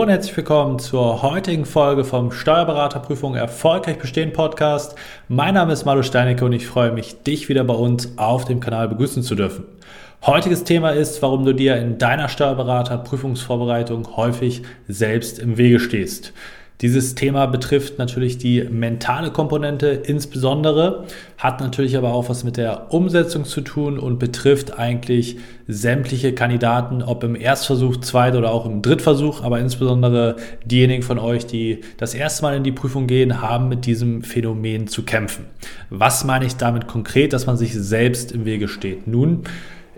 Und herzlich willkommen zur heutigen Folge vom Steuerberaterprüfung Erfolgreich Bestehen Podcast. Mein Name ist Malu Steinecke und ich freue mich, dich wieder bei uns auf dem Kanal begrüßen zu dürfen. Heutiges Thema ist, warum du dir in deiner Steuerberaterprüfungsvorbereitung häufig selbst im Wege stehst. Dieses Thema betrifft natürlich die mentale Komponente insbesondere, hat natürlich aber auch was mit der Umsetzung zu tun und betrifft eigentlich sämtliche Kandidaten, ob im Erstversuch, Zweit- oder auch im Drittversuch, aber insbesondere diejenigen von euch, die das erste Mal in die Prüfung gehen, haben mit diesem Phänomen zu kämpfen. Was meine ich damit konkret, dass man sich selbst im Wege steht? Nun,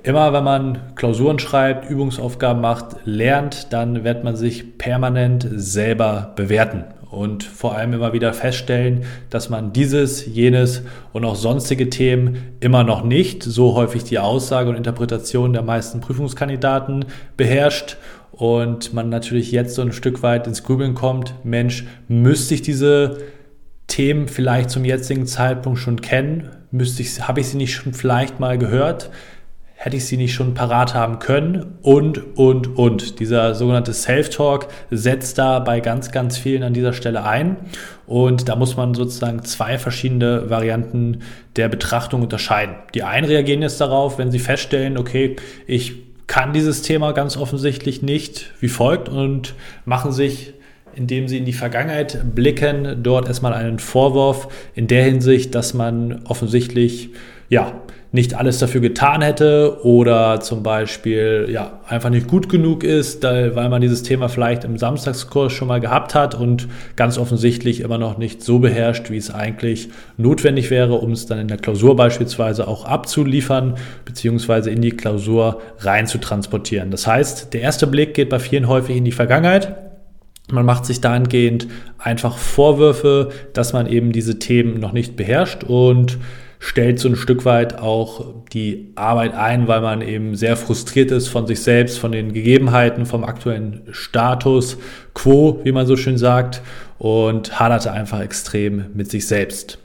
Immer wenn man Klausuren schreibt, Übungsaufgaben macht, lernt, dann wird man sich permanent selber bewerten und vor allem immer wieder feststellen, dass man dieses, jenes und auch sonstige Themen immer noch nicht, so häufig die Aussage und Interpretation der meisten Prüfungskandidaten beherrscht und man natürlich jetzt so ein Stück weit ins Grübeln kommt, Mensch, müsste ich diese Themen vielleicht zum jetzigen Zeitpunkt schon kennen? Müsste ich, habe ich sie nicht schon vielleicht mal gehört? Hätte ich sie nicht schon parat haben können und, und, und. Dieser sogenannte Self-Talk setzt da bei ganz, ganz vielen an dieser Stelle ein. Und da muss man sozusagen zwei verschiedene Varianten der Betrachtung unterscheiden. Die einen reagieren jetzt darauf, wenn sie feststellen, okay, ich kann dieses Thema ganz offensichtlich nicht wie folgt und machen sich indem sie in die Vergangenheit blicken, dort erstmal einen Vorwurf in der Hinsicht, dass man offensichtlich ja nicht alles dafür getan hätte oder zum Beispiel ja, einfach nicht gut genug ist, weil man dieses Thema vielleicht im Samstagskurs schon mal gehabt hat und ganz offensichtlich immer noch nicht so beherrscht, wie es eigentlich notwendig wäre, um es dann in der Klausur beispielsweise auch abzuliefern beziehungsweise in die Klausur rein zu transportieren. Das heißt, der erste Blick geht bei vielen häufig in die Vergangenheit. Man macht sich dahingehend einfach Vorwürfe, dass man eben diese Themen noch nicht beherrscht und stellt so ein Stück weit auch die Arbeit ein, weil man eben sehr frustriert ist von sich selbst, von den Gegebenheiten, vom aktuellen Status quo, wie man so schön sagt, und haderte einfach extrem mit sich selbst.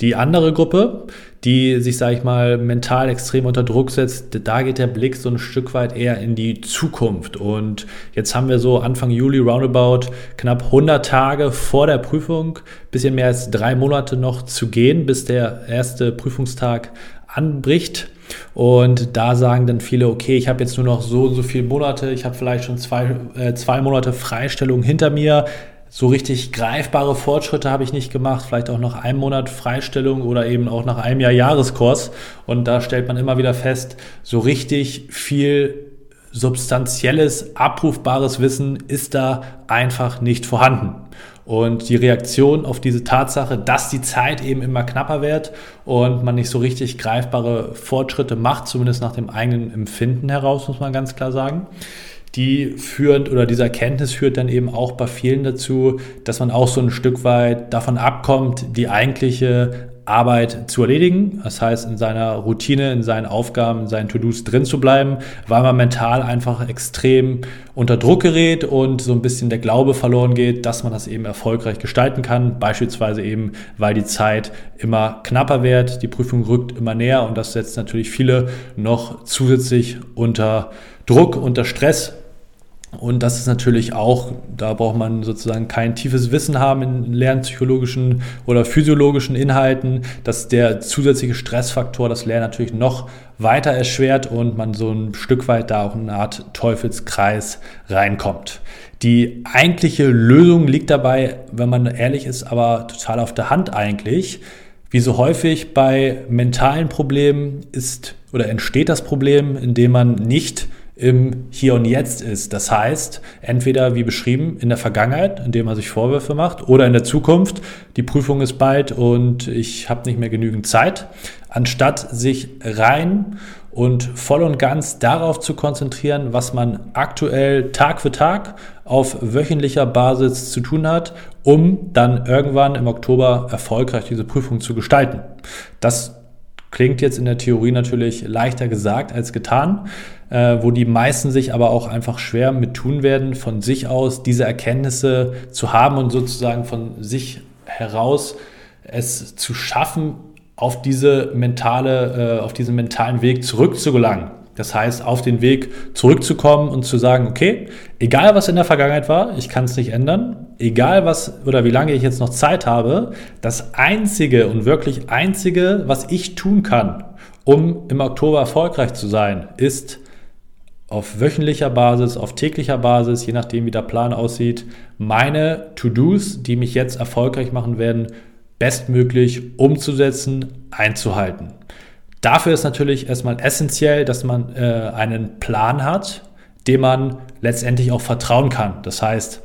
Die andere Gruppe, die sich, sage ich mal, mental extrem unter Druck setzt, da geht der Blick so ein Stück weit eher in die Zukunft. Und jetzt haben wir so Anfang Juli roundabout knapp 100 Tage vor der Prüfung, bisschen mehr als drei Monate noch zu gehen, bis der erste Prüfungstag anbricht. Und da sagen dann viele, okay, ich habe jetzt nur noch so und so viele Monate, ich habe vielleicht schon zwei, äh, zwei Monate Freistellung hinter mir so richtig greifbare Fortschritte habe ich nicht gemacht, vielleicht auch nach einem Monat Freistellung oder eben auch nach einem Jahr Jahreskurs. Und da stellt man immer wieder fest, so richtig viel substanzielles, abrufbares Wissen ist da einfach nicht vorhanden. Und die Reaktion auf diese Tatsache, dass die Zeit eben immer knapper wird und man nicht so richtig greifbare Fortschritte macht, zumindest nach dem eigenen Empfinden heraus, muss man ganz klar sagen, die führen oder diese Erkenntnis führt dann eben auch bei vielen dazu, dass man auch so ein Stück weit davon abkommt, die eigentliche Arbeit zu erledigen. Das heißt, in seiner Routine, in seinen Aufgaben, in seinen To-Dos drin zu bleiben, weil man mental einfach extrem unter Druck gerät und so ein bisschen der Glaube verloren geht, dass man das eben erfolgreich gestalten kann. Beispielsweise eben, weil die Zeit immer knapper wird, die Prüfung rückt immer näher und das setzt natürlich viele noch zusätzlich unter Druck, unter Stress und das ist natürlich auch, da braucht man sozusagen kein tiefes Wissen haben in lernpsychologischen oder physiologischen Inhalten, dass der zusätzliche Stressfaktor das Lernen natürlich noch weiter erschwert und man so ein Stück weit da auch in eine Art Teufelskreis reinkommt. Die eigentliche Lösung liegt dabei, wenn man ehrlich ist, aber total auf der Hand eigentlich. Wie so häufig bei mentalen Problemen ist oder entsteht das Problem, indem man nicht im Hier und Jetzt ist. Das heißt, entweder wie beschrieben in der Vergangenheit, indem man sich Vorwürfe macht, oder in der Zukunft, die Prüfung ist bald und ich habe nicht mehr genügend Zeit, anstatt sich rein und voll und ganz darauf zu konzentrieren, was man aktuell Tag für Tag auf wöchentlicher Basis zu tun hat, um dann irgendwann im Oktober erfolgreich diese Prüfung zu gestalten. Das klingt jetzt in der Theorie natürlich leichter gesagt als getan äh, wo die meisten sich aber auch einfach schwer mit tun werden, von sich aus diese Erkenntnisse zu haben und sozusagen von sich heraus es zu schaffen, auf diese mentale, äh, auf diesen mentalen Weg zurückzugelangen. Das heißt, auf den Weg zurückzukommen und zu sagen, okay, egal was in der Vergangenheit war, ich kann es nicht ändern, egal was oder wie lange ich jetzt noch Zeit habe, das Einzige und wirklich Einzige, was ich tun kann, um im Oktober erfolgreich zu sein, ist auf wöchentlicher Basis, auf täglicher Basis, je nachdem wie der Plan aussieht, meine To-Dos, die mich jetzt erfolgreich machen werden, bestmöglich umzusetzen, einzuhalten. Dafür ist natürlich erstmal essentiell, dass man äh, einen Plan hat, dem man letztendlich auch vertrauen kann. Das heißt,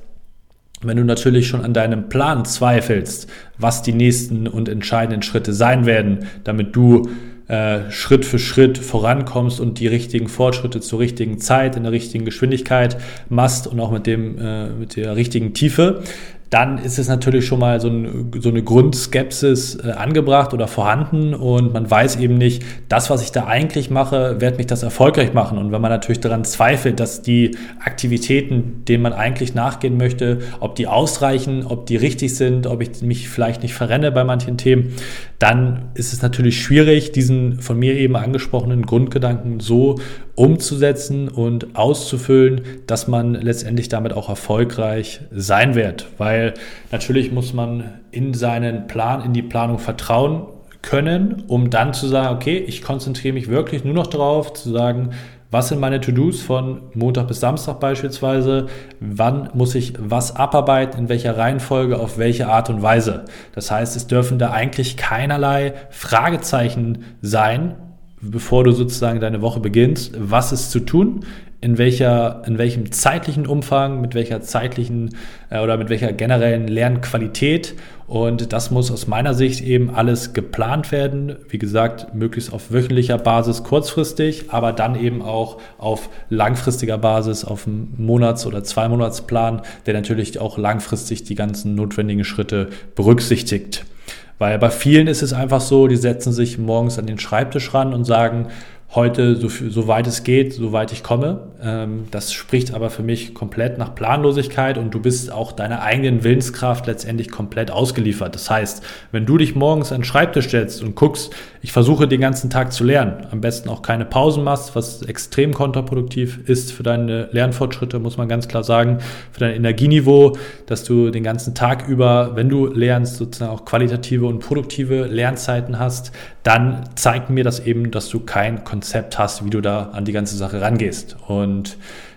wenn du natürlich schon an deinem Plan zweifelst, was die nächsten und entscheidenden Schritte sein werden, damit du äh, Schritt für Schritt vorankommst und die richtigen Fortschritte zur richtigen Zeit, in der richtigen Geschwindigkeit machst und auch mit, dem, äh, mit der richtigen Tiefe, dann ist es natürlich schon mal so, ein, so eine Grundskepsis äh, angebracht oder vorhanden und man weiß eben nicht, das, was ich da eigentlich mache, wird mich das erfolgreich machen. Und wenn man natürlich daran zweifelt, dass die Aktivitäten, denen man eigentlich nachgehen möchte, ob die ausreichen, ob die richtig sind, ob ich mich vielleicht nicht verrenne bei manchen Themen, dann ist es natürlich schwierig, diesen von mir eben angesprochenen Grundgedanken so umzusetzen und auszufüllen, dass man letztendlich damit auch erfolgreich sein wird. Weil natürlich muss man in seinen Plan, in die Planung vertrauen können, um dann zu sagen, okay, ich konzentriere mich wirklich nur noch darauf, zu sagen, was sind meine To-Dos von Montag bis Samstag beispielsweise? Wann muss ich was abarbeiten? In welcher Reihenfolge? Auf welche Art und Weise? Das heißt, es dürfen da eigentlich keinerlei Fragezeichen sein, bevor du sozusagen deine Woche beginnst, was ist zu tun, in, welcher, in welchem zeitlichen Umfang, mit welcher zeitlichen äh, oder mit welcher generellen Lernqualität. Und das muss aus meiner Sicht eben alles geplant werden. Wie gesagt, möglichst auf wöchentlicher Basis kurzfristig, aber dann eben auch auf langfristiger Basis, auf einem Monats- oder Zweimonatsplan, der natürlich auch langfristig die ganzen notwendigen Schritte berücksichtigt. Weil bei vielen ist es einfach so, die setzen sich morgens an den Schreibtisch ran und sagen, heute, so, so weit es geht, so weit ich komme. Ähm, das spricht aber für mich komplett nach Planlosigkeit und du bist auch deiner eigenen Willenskraft letztendlich komplett ausgeliefert. Das heißt, wenn du dich morgens an den Schreibtisch stellst und guckst, ich versuche den ganzen Tag zu lernen, am besten auch keine Pausen machst, was extrem kontraproduktiv ist für deine Lernfortschritte, muss man ganz klar sagen, für dein Energieniveau, dass du den ganzen Tag über, wenn du lernst, sozusagen auch qualitative und produktive Lernzeiten hast, dann zeigt mir das eben, dass du kein Konzept hast, wie du da an die ganze Sache rangehst. Und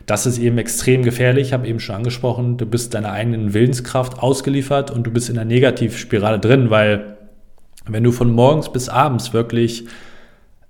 das ist eben extrem gefährlich. Ich habe eben schon angesprochen, du bist deiner eigenen Willenskraft ausgeliefert und du bist in der Negativspirale drin, weil wenn du von morgens bis abends wirklich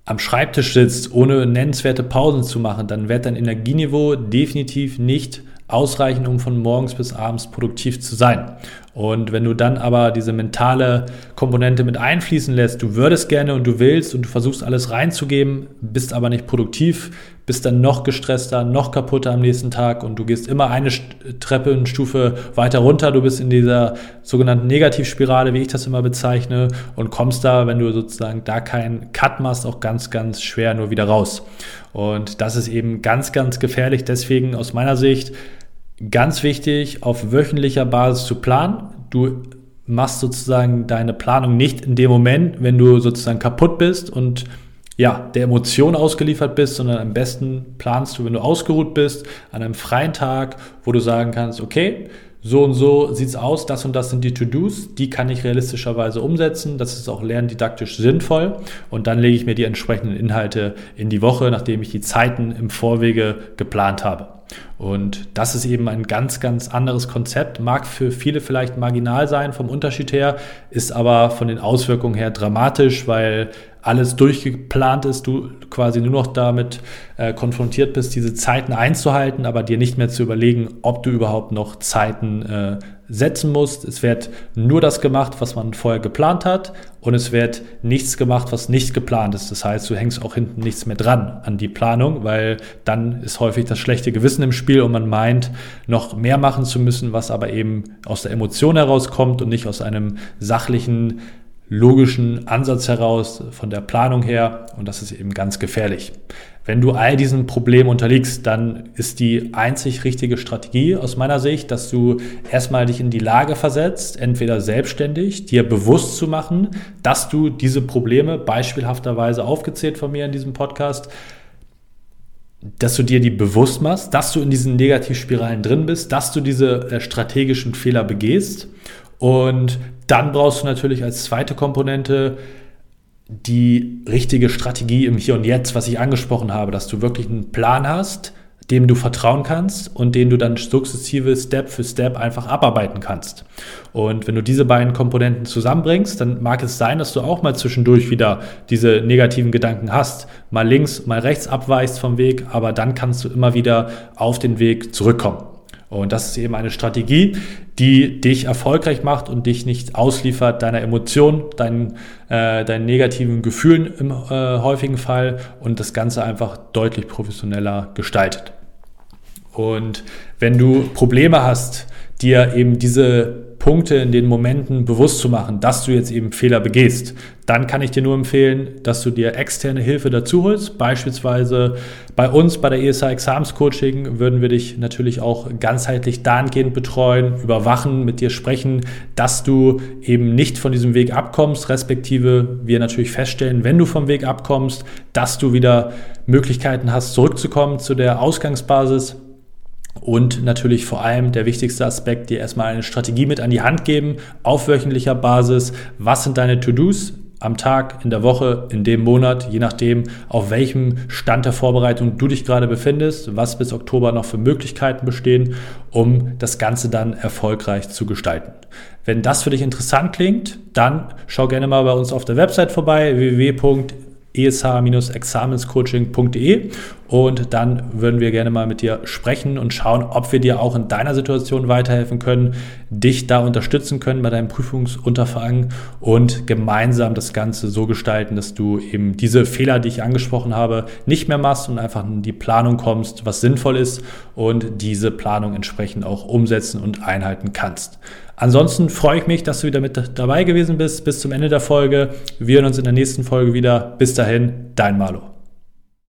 am Schreibtisch sitzt, ohne nennenswerte Pausen zu machen, dann wird dein Energieniveau definitiv nicht ausreichen, um von morgens bis abends produktiv zu sein. Und wenn du dann aber diese mentale Komponente mit einfließen lässt, du würdest gerne und du willst und du versuchst alles reinzugeben, bist aber nicht produktiv, bist dann noch gestresster, noch kaputter am nächsten Tag und du gehst immer eine Treppe, eine Stufe weiter runter. Du bist in dieser sogenannten Negativspirale, wie ich das immer bezeichne, und kommst da, wenn du sozusagen da keinen Cut machst, auch ganz, ganz schwer nur wieder raus. Und das ist eben ganz, ganz gefährlich. Deswegen aus meiner Sicht Ganz wichtig, auf wöchentlicher Basis zu planen. Du machst sozusagen deine Planung nicht in dem Moment, wenn du sozusagen kaputt bist und ja, der Emotion ausgeliefert bist, sondern am besten planst du, wenn du ausgeruht bist, an einem freien Tag, wo du sagen kannst, okay, so und so sieht's aus, das und das sind die To-Dos, die kann ich realistischerweise umsetzen, das ist auch lerndidaktisch sinnvoll und dann lege ich mir die entsprechenden Inhalte in die Woche, nachdem ich die Zeiten im Vorwege geplant habe. Und das ist eben ein ganz, ganz anderes Konzept, mag für viele vielleicht marginal sein vom Unterschied her, ist aber von den Auswirkungen her dramatisch, weil alles durchgeplant ist, du quasi nur noch damit äh, konfrontiert bist, diese Zeiten einzuhalten, aber dir nicht mehr zu überlegen, ob du überhaupt noch Zeiten äh, setzen musst. Es wird nur das gemacht, was man vorher geplant hat und es wird nichts gemacht, was nicht geplant ist. Das heißt, du hängst auch hinten nichts mehr dran an die Planung, weil dann ist häufig das schlechte Gewissen im Spiel und man meint, noch mehr machen zu müssen, was aber eben aus der Emotion herauskommt und nicht aus einem sachlichen logischen Ansatz heraus, von der Planung her und das ist eben ganz gefährlich. Wenn du all diesen Problemen unterliegst, dann ist die einzig richtige Strategie aus meiner Sicht, dass du erstmal dich in die Lage versetzt, entweder selbstständig, dir bewusst zu machen, dass du diese Probleme beispielhafterweise aufgezählt von mir in diesem Podcast, dass du dir die bewusst machst, dass du in diesen Negativspiralen drin bist, dass du diese äh, strategischen Fehler begehst. Und dann brauchst du natürlich als zweite Komponente die richtige Strategie im Hier und Jetzt, was ich angesprochen habe, dass du wirklich einen Plan hast, dem du vertrauen kannst und den du dann sukzessive Step für Step einfach abarbeiten kannst. Und wenn du diese beiden Komponenten zusammenbringst, dann mag es sein, dass du auch mal zwischendurch wieder diese negativen Gedanken hast, mal links, mal rechts abweichst vom Weg, aber dann kannst du immer wieder auf den Weg zurückkommen. Und das ist eben eine Strategie, die dich erfolgreich macht und dich nicht ausliefert deiner Emotionen, deinen, äh, deinen negativen Gefühlen im äh, häufigen Fall und das Ganze einfach deutlich professioneller gestaltet. Und wenn du Probleme hast, dir eben diese Punkte in den Momenten bewusst zu machen, dass du jetzt eben Fehler begehst, dann kann ich dir nur empfehlen, dass du dir externe Hilfe dazu holst. Beispielsweise bei uns bei der ESA Exams Coaching würden wir dich natürlich auch ganzheitlich dahingehend betreuen, überwachen, mit dir sprechen, dass du eben nicht von diesem Weg abkommst, respektive wir natürlich feststellen, wenn du vom Weg abkommst, dass du wieder Möglichkeiten hast, zurückzukommen zu der Ausgangsbasis und natürlich vor allem der wichtigste Aspekt, dir erstmal eine Strategie mit an die Hand geben, auf wöchentlicher Basis. Was sind deine To-Dos? am Tag, in der Woche, in dem Monat, je nachdem, auf welchem Stand der Vorbereitung du dich gerade befindest, was bis Oktober noch für Möglichkeiten bestehen, um das Ganze dann erfolgreich zu gestalten. Wenn das für dich interessant klingt, dann schau gerne mal bei uns auf der Website vorbei www esh-examenscoaching.de und dann würden wir gerne mal mit dir sprechen und schauen, ob wir dir auch in deiner Situation weiterhelfen können, dich da unterstützen können bei deinem Prüfungsunterfangen und gemeinsam das Ganze so gestalten, dass du eben diese Fehler, die ich angesprochen habe, nicht mehr machst und einfach in die Planung kommst, was sinnvoll ist und diese Planung entsprechend auch umsetzen und einhalten kannst. Ansonsten freue ich mich, dass du wieder mit dabei gewesen bist bis zum Ende der Folge. Wir hören uns in der nächsten Folge wieder. Bis dahin, dein Malo.